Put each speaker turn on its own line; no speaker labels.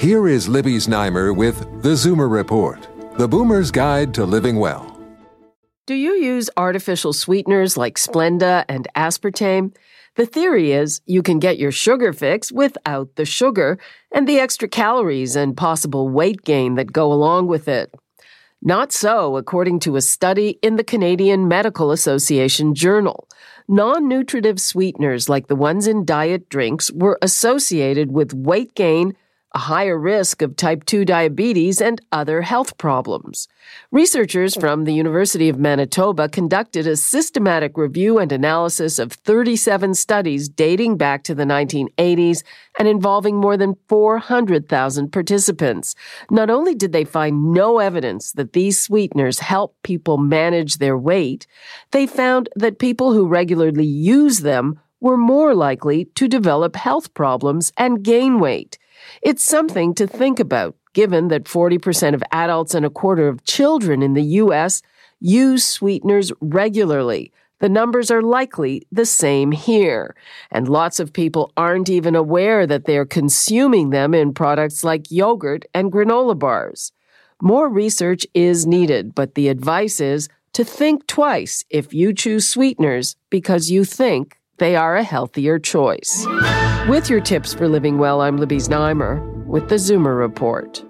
Here is Libby Znaimer with The Zoomer Report, the boomer's guide to living well.
Do you use artificial sweeteners like Splenda and aspartame? The theory is you can get your sugar fix without the sugar and the extra calories and possible weight gain that go along with it. Not so, according to a study in the Canadian Medical Association Journal. Non nutritive sweeteners like the ones in diet drinks were associated with weight gain a higher risk of type 2 diabetes and other health problems. Researchers from the University of Manitoba conducted a systematic review and analysis of 37 studies dating back to the 1980s and involving more than 400,000 participants. Not only did they find no evidence that these sweeteners help people manage their weight, they found that people who regularly use them were more likely to develop health problems and gain weight. It's something to think about, given that 40% of adults and a quarter of children in the U.S. use sweeteners regularly. The numbers are likely the same here. And lots of people aren't even aware that they're consuming them in products like yogurt and granola bars. More research is needed, but the advice is to think twice if you choose sweeteners because you think they are a healthier choice. With your tips for living well, I'm Libby Znaimer with the Zoomer Report.